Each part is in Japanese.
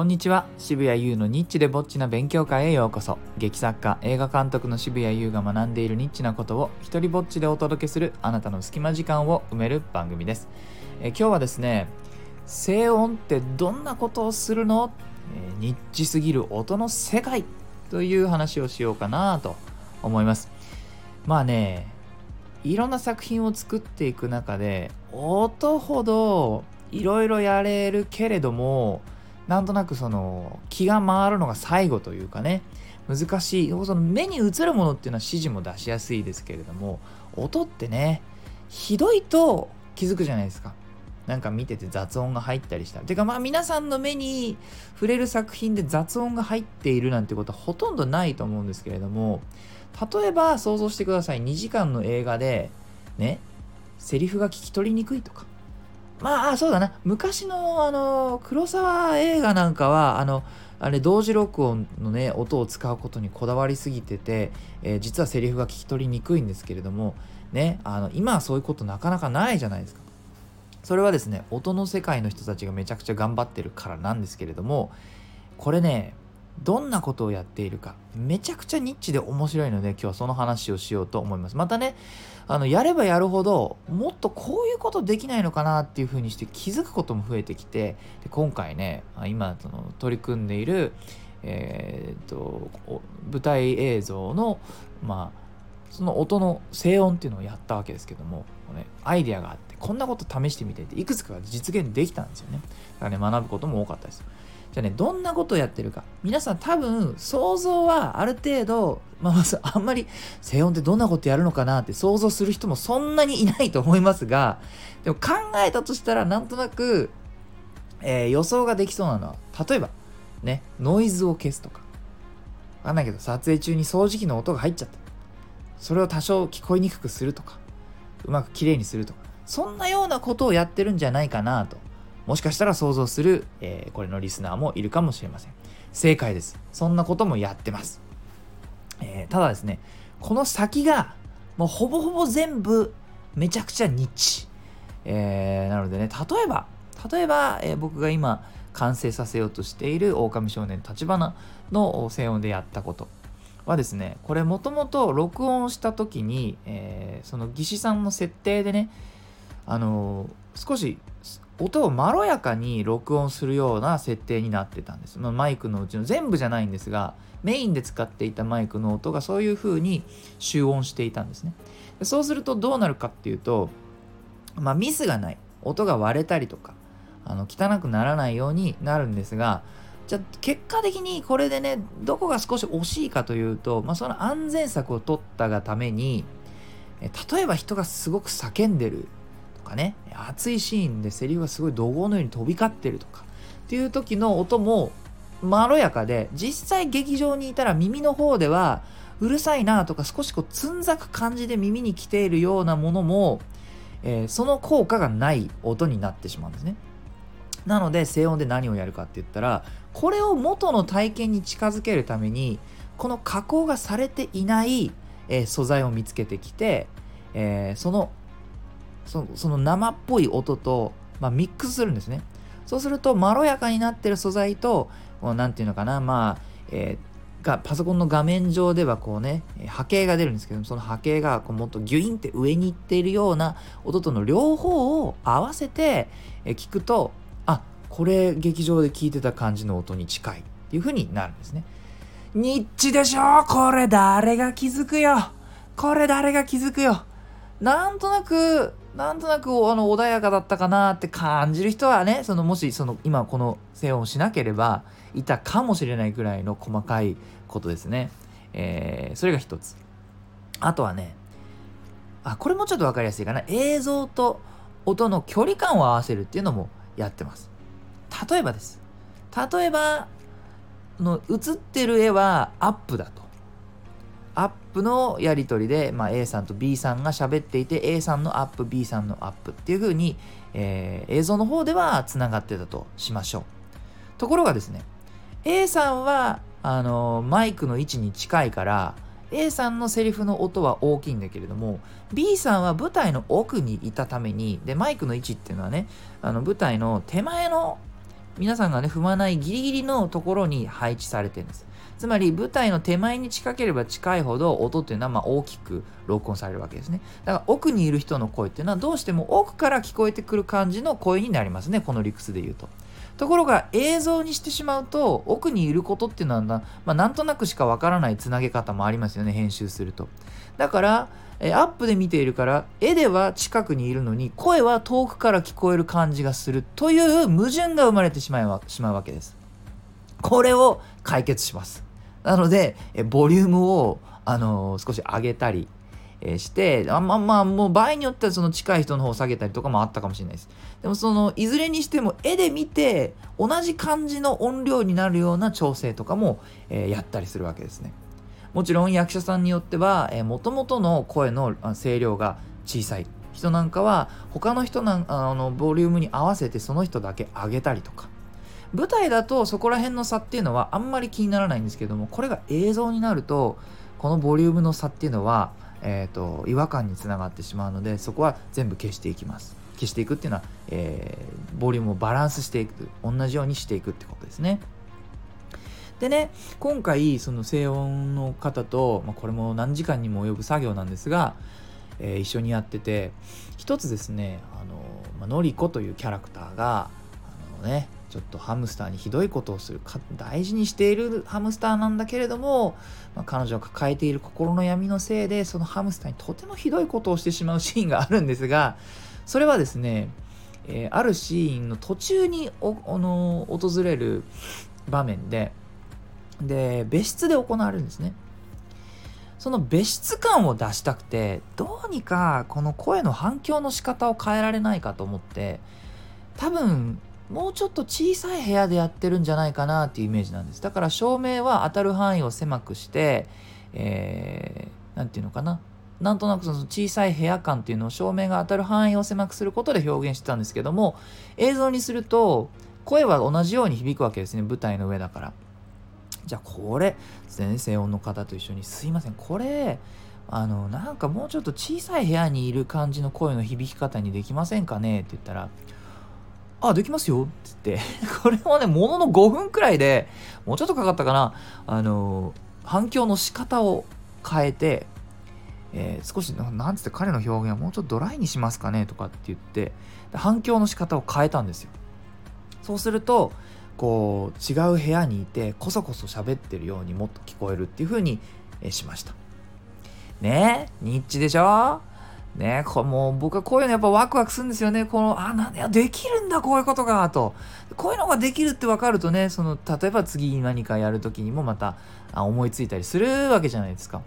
こんにちは。渋谷優のニッチでぼっちな勉強会へようこそ。劇作家映画監督の渋谷優が学んでいるニッチなことを一人ぼっちでお届けするあなたの隙間時間を埋める番組です。え今日はですね静音ってどんなことをするの、えニッチすぎる音の世界という話をしようかなと思います。まあねいろんな作品を作っていく中で音ほどいろいろやれるけれどもなんとなくその気が回るのが最後というかね。難しい。その目に映るものっていうのは指示も出しやすいですけれども音ってねひどいと気づくじゃないですか。なんか見てて雑音が入ったりした。てかまあ皆さんの目に触れる作品で雑音が入っているなんてことはほとんどないと思うんですけれども例えば想像してください。2時間の映画でねセリフが聞き取りにくいとか。まあそうだな。昔のあの黒沢映画なんかはあのあれ同時録音のね音を使うことにこだわりすぎてて、えー実はセリフが聞き取りにくいんですけれどもねあの今はそういうことなかなかないじゃないですか。それはですね音の世界の人たちがめちゃくちゃ頑張ってるからなんですけれどもこれねどんなことをやっているか。めちゃくちゃニッチで面白いので今日はその話をしようと思います。またねあのやればやるほどもっとこういうことできないのかなっていうふうにして気づくことも増えてきてで今回ね今その取り組んでいるえーっと舞台映像のまあその音の静音っていうのをやったわけですけども、ね、アイデアがあってこんなこと試してみてっていくつか実現できたんですよね。だからね学ぶことも多かったです。じゃあねどんなことをやってるか。皆さん多分想像はある程度、まあ、まずあんまり静音ってどんなことやるのかなって想像する人もそんなにいないと思いますがでも考えたとしたらなんとなく、えー予想ができそうなのは例えばねノイズを消すとか。わかんないけど撮影中に掃除機の音が入っちゃった。それを多少聞こえにくくするとか。うまくきれいにするとか。そんなようなことをやってるんじゃないかなと。もしかしたら想像する、えーこれのリスナーもいるかもしれません。正解です。そんなこともやってます、えーただですねこの先がもうほぼほぼ全部めちゃくちゃニッチ、えーなのでね例えば例えば、えー僕が今完成させようとしている狼少年立花の静音でやったこと。はですねこれもともと録音した時に、えーその技師さんの設定でねあの少し音をまろやかに録音するような設定になってたんです、マイクのうちの全部じゃないんですがメインで使っていたマイクの音がそういう風に集音していたんですね。そうするとどうなるかっていうと、まあ、ミスがない。音が割れたりとかあの汚くならないようになるんですがじゃあ結果的にこれでねどこが少し惜しいかというと、まあ、その安全策を取ったがために例えば人がすごく叫んでる。かね熱いシーンでセリフがすごい怒号のように飛び交ってるとかっていう時の音もまろやかで実際劇場にいたら耳の方ではうるさいなとか少しこうつんざく感じで耳に来ているようなものも、えーその効果がない音になってしまうんですね。なので静音で何をやるかって言ったらこれを元の体験に近づけるためにこの加工がされていない、えー素材を見つけてきて、えーそのその生っぽい音と、まあ、ミックスするんですね。そうするとまろやかになってる素材とこうなんていうのかなまあ、えーがパソコンの画面上ではこうね波形が出るんですけどその波形がこうもっとギュインって上に行っているような音との両方を合わせてえー聞くとあこれ劇場で聞いてた感じの音に近いっていう風になるんですね。ニッチでしょ？これ誰が気づくよ？これ誰が気づくよ？なんとなくなんとなくあの穏やかだったかなって感じる人はねそのもしその今この静音をしなければいたかもしれないぐらいの細かいことですね、えーそれが一つ。あとはねあこれもちょっと分かりやすいかな。映像と音の距離感を合わせるっていうのもやってます。例えばです。例えばの映ってる絵はアップだと。プのやり取りで、まあ、A さんと B さんが喋っていて A さんのアップ B さんのアップっていう風に、えー映像の方ではつながってたとしましょう。ところがですね A さんはあのマイクの位置に近いから A さんのセリフの音は大きいんだけれども B さんは舞台の奥にいたためにでマイクの位置っていうのはねあの舞台の手前の皆さんがね踏まないギリギリのところに配置されてるんです。つまり舞台の手前に近ければ近いほど音っていうのはま大きく録音されるわけですね。だから奥にいる人の声っていうのはどうしても奥から聞こえてくる感じの声になりますねこの理屈で言うと。ところが映像にしてしまうと奥にいることっていうのはな,、まあ、なんとなくしかわからないつなげ方もありますよね編集すると。だからえアップで見ているから絵では近くにいるのに声は遠くから聞こえる感じがするという矛盾が生まれてしまいしまうわけです。これを解決します。なのでボリュームを、あのー、少し上げたりしてあまあまあもう場合によってはその近い人の方を下げたりとかもあったかもしれないです。でもそのいずれにしても絵で見て同じ感じの音量になるような調整とかも、えー、やったりするわけですね。もちろん役者さんによってはもともとの声の声量が小さい。人なんかは他の人なんあのボリュームに合わせてその人だけ上げたりとか。舞台だとそこら辺の差っていうのはあんまり気にならないんですけどもこれが映像になるとこのボリュームの差っていうのは、えーと、違和感につながってしまうのでそこは全部消していきます消していくっていうのは、えー、ボリュームをバランスしていく同じようにしていくってことですね。でね今回その静音の方と、まあ、これも何時間にも及ぶ作業なんですが、えー、一緒にやってて一つですねあの、まあのりこというキャラクターがあのねちょっとハムスターにひどいことをする大事にしているハムスターなんだけれども、まあ、彼女が抱えている心の闇のせいでそのハムスターにとてもひどいことをしてしまうシーンがあるんですがそれはですね、えー、あるシーンの途中におの訪れる場面でで別室で行われるんですね。その別室感を出したくてどうにかこの声の反響の仕方を変えられないかと思って多分もうちょっと小さい部屋でやってるんじゃないかなっていうイメージなんです。だから照明は当たる範囲を狭くして何、えー、て言うのかな。なんとなくその小さい部屋感っていうのを照明が当たる範囲を狭くすることで表現してたんですけども映像にすると声は同じように響くわけですね。舞台の上だから。じゃあこれ先生音の方と一緒にすいません。これあのなんかもうちょっと小さい部屋にいる感じの声の響き方にできませんかね？って言ったら「あできますよ」って言って。これもねものの5分くらいでもうちょっとかかったかな。あの反響の仕方を変えて、えー、少しなんつって彼の表現はもうちょっとドライにしますかねとかって言って反響の仕方を変えたんですよ。そうするとこう違う部屋にいてこそこそ喋ってるようにもっと聞こえるっていう風にえしました。ねえ？ニッチでしょ？ねこもう僕はこういうのやっぱワクワクするんですよね。この、あ、なんや、できるんだ、こういうことが、と。こういうのができるって分かるとね、その、例えば次何かやるときにもまた思いついたりするわけじゃないですか。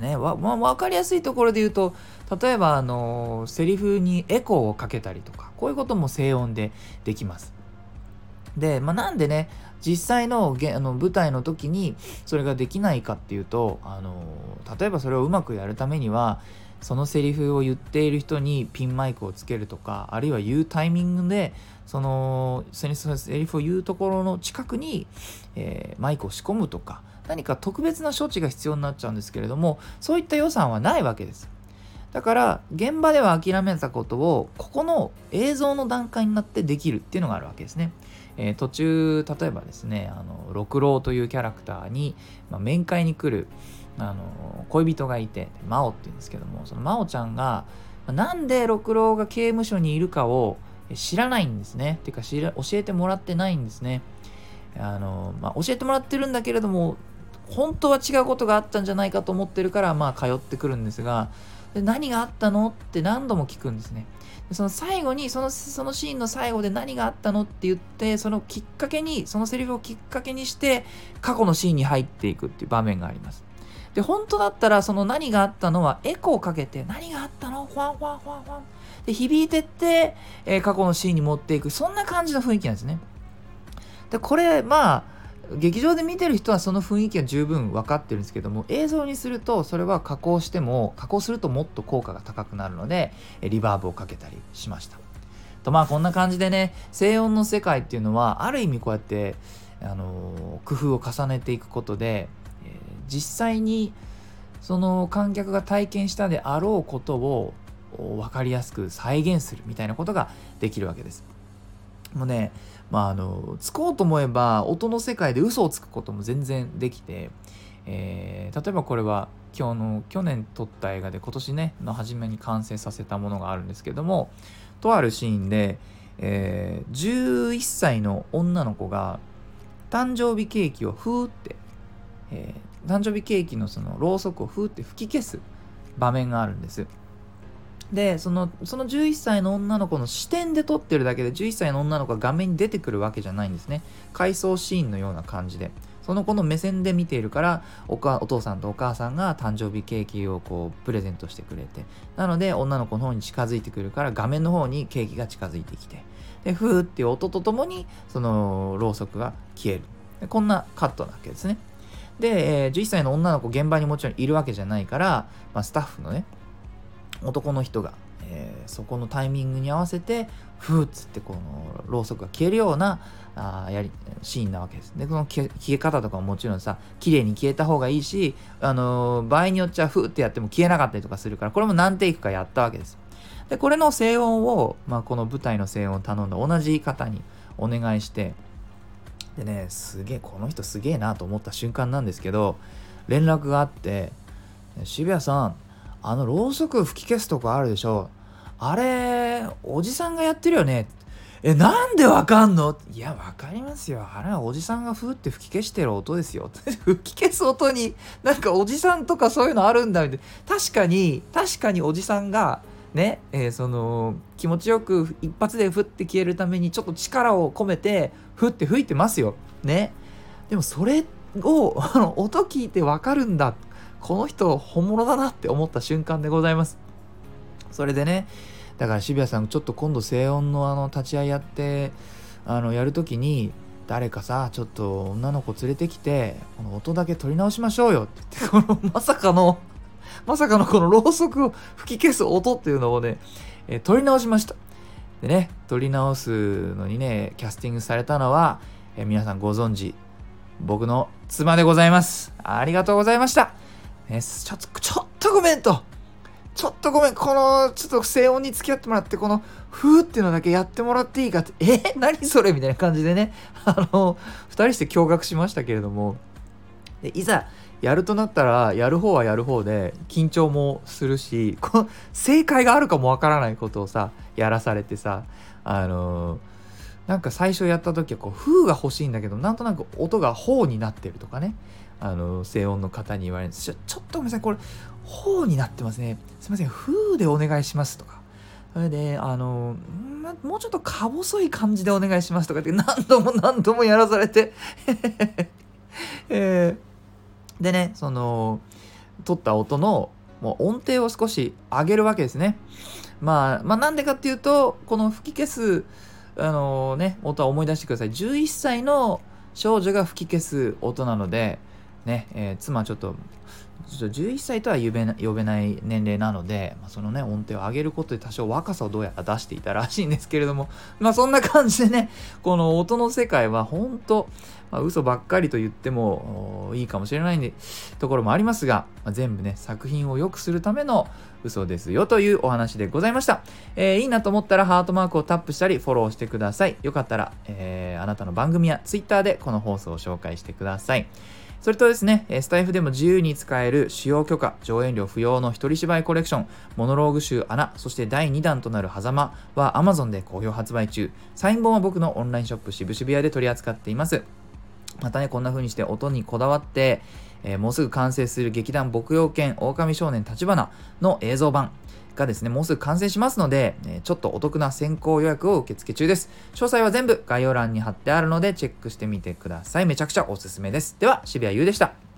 ね、わ、まあ、分かりやすいところで言うと、例えば、あの、セリフにエコーをかけたりとか、こういうことも静音でできます。で、まあ、なんでね実際のあの舞台の時にそれができないかっていうとあの例えばそれをうまくやるためにはそのセリフを言っている人にピンマイクをつけるとかあるいは言うタイミングでそのセリフを言うところの近くに、えー、マイクを仕込むとか何か特別な処置が必要になっちゃうんですけれどもそういった予算はないわけです。だから現場では諦めたことをここの映像の段階になってできるっていうのがあるわけですね。えー、途中例えばですねあの六郎というキャラクターに、まあ、面会に来るあの恋人がいて真央っていうんですけどもその真央ちゃんがなんで六郎が刑務所にいるかを知らないんですね。っていうか知ら教えてもらってないんですね。あのまあ、教えてもらってるんだけれども本当は違うことがあったんじゃないかと思ってるからまあ通ってくるんですがで何があったのって何度も聞くんですね。その最後にそのそのシーンの最後で何があったのって言ってそのきっかけにそのセリフをきっかけにして過去のシーンに入っていくっていう場面がありますで本当だったらその何があったのはエコーをかけて何があったの？ファンファンファンファン。で響いてって、えー、過去のシーンに持っていく。そんな感じの雰囲気なんですね。でこれまあ劇場で見てる人はその雰囲気は十分分かってるんですけども映像にするとそれは加工しても加工するともっと効果が高くなるのでリバーブをかけたりしました。とまあこんな感じでね静音の世界っていうのはある意味こうやってあの工夫を重ねていくことで、実際にその観客が体験したであろうことを分かりやすく再現するみたいなことができるわけです。もうねまああのつこうと思えば音の世界で嘘をつくことも全然できて、えー、例えばこれは今日の去年撮った映画で今年ねの初めに完成させたものがあるんですけどもとあるシーンで、えー、11歳の女の子が誕生日ケーキをふーって、えー、誕生日ケーキのそのろうそくをふーって吹き消す場面があるんです。でそのその11歳の女の子の視点で撮ってるだけで11歳の女の子が画面に出てくるわけじゃないんですね。回想シーンのような感じで。その子の目線で見ているからおかお父さんとお母さんが誕生日ケーキをこうプレゼントしてくれて。なので女の子の方に近づいてくるから画面の方にケーキが近づいてきて。でふーっていう音とともにそのろうそくが消える。こんなカットなわけですね。で、え、11歳の女の子現場にもちろんいるわけじゃないから、まあ、スタッフのね男の人が、えー、そこのタイミングに合わせてふーっつってこのろうそくが消えるようなあやりシーンなわけです。でこの消え方とかももちろんさ綺麗に消えた方がいいし、あのー、場合によっちゃふーってやっても消えなかったりとかするからこれも何テイクかやったわけです。でこれの静音を、まあ、この舞台の静音を頼んだ同じ方にお願いしてでねすげえこの人すげえなと思った瞬間なんですけど連絡があって「渋谷さんあのろうそく吹き消すとこあるでしょ。あれおじさんがやってるよね」えなんでわかんの？いやわかりますよ。あれはおじさんがふーって吹き消してる音ですよ。吹き消す音になんかおじさんとかそういうのあるんだみたいな。確かに確かにおじさんがね、えー、その気持ちよく一発でふって消えるためにちょっと力を込めてふって吹いてますよ。ね。でもそれを あの音聞いてわかるんだ。この人本物だなって思った瞬間でございます。それでねだから渋谷さんちょっと今度静音のあの立ち会いやってあのやるときに誰かさちょっと女の子連れてきてこの音だけ取り直しましょうよって言ってこのまさかのまさかのこのろうそくを吹き消す音っていうのをね、えー、取り直しました。でね取り直すのにねキャスティングされたのは、えー、皆さんご存知僕の妻でございます。ありがとうございました、ね、ちょっとちょっとごめんと。ちょっとごめん、この、ちょっと静音に付き合ってもらって、この、ふーっていうのだけやってもらっていいかって、え何それ？みたいな感じでね、あの、二人して驚愕しましたけれども、でいざ、やるとなったら、やる方はやる方で、緊張もするし、こ、正解があるかもわからないことをさ、やらされてさ、あのなんか最初やった時はこう風が欲しいんだけどなんとなく音が頬になってるとかねあの静音の方に言われるんですちょちょっとごめんなさいこれ方になってますね。すいません、風でお願いしますとか。それで、あの、もうちょっとか細い感じでお願いしますとかって何度も何度もやらされて えー、でね、その、取った音のもう音程を少し上げるわけですね。まあ、まあ、なんでかっていうと、この吹き消す、あのね、音は思い出してください。11歳の少女が吹き消す音なので、ね、えー、妻ちょっとちょっと11歳とは呼べな呼べない年齢なので、まあ、そのね音程を上げることで多少若さをどうやら出していたらしいんですけれども まあそんな感じでねこの音の世界は本当まあ、嘘ばっかりと言ってもいいかもしれないんでところもありますが、まあ、全部ね作品を良くするための嘘ですよというお話でございました、えー、いいなと思ったらハートマークをタップしたりフォローしてください。よかったら、えー、あなたの番組や Twitter でこの放送を紹介してください。それとですね、スタイフでも自由に使える使用許可、上演料不要の一人芝居コレクション、モノローグ集穴、そして第2弾となる狭間は Amazon で好評発売中。サイン本は僕のオンラインショップ渋々屋で取り扱っています。またね、こんな風にして音にこだわって、えー、もうすぐ完成する劇団牧羊犬狼少年立花の映像版。がですね、もうすぐ完成しますので、えちょっとお得な先行予約を受付中です。詳細は全部概要欄に貼ってあるのでチェックしてみてください。めちゃくちゃおすすめです。では、渋谷優でした。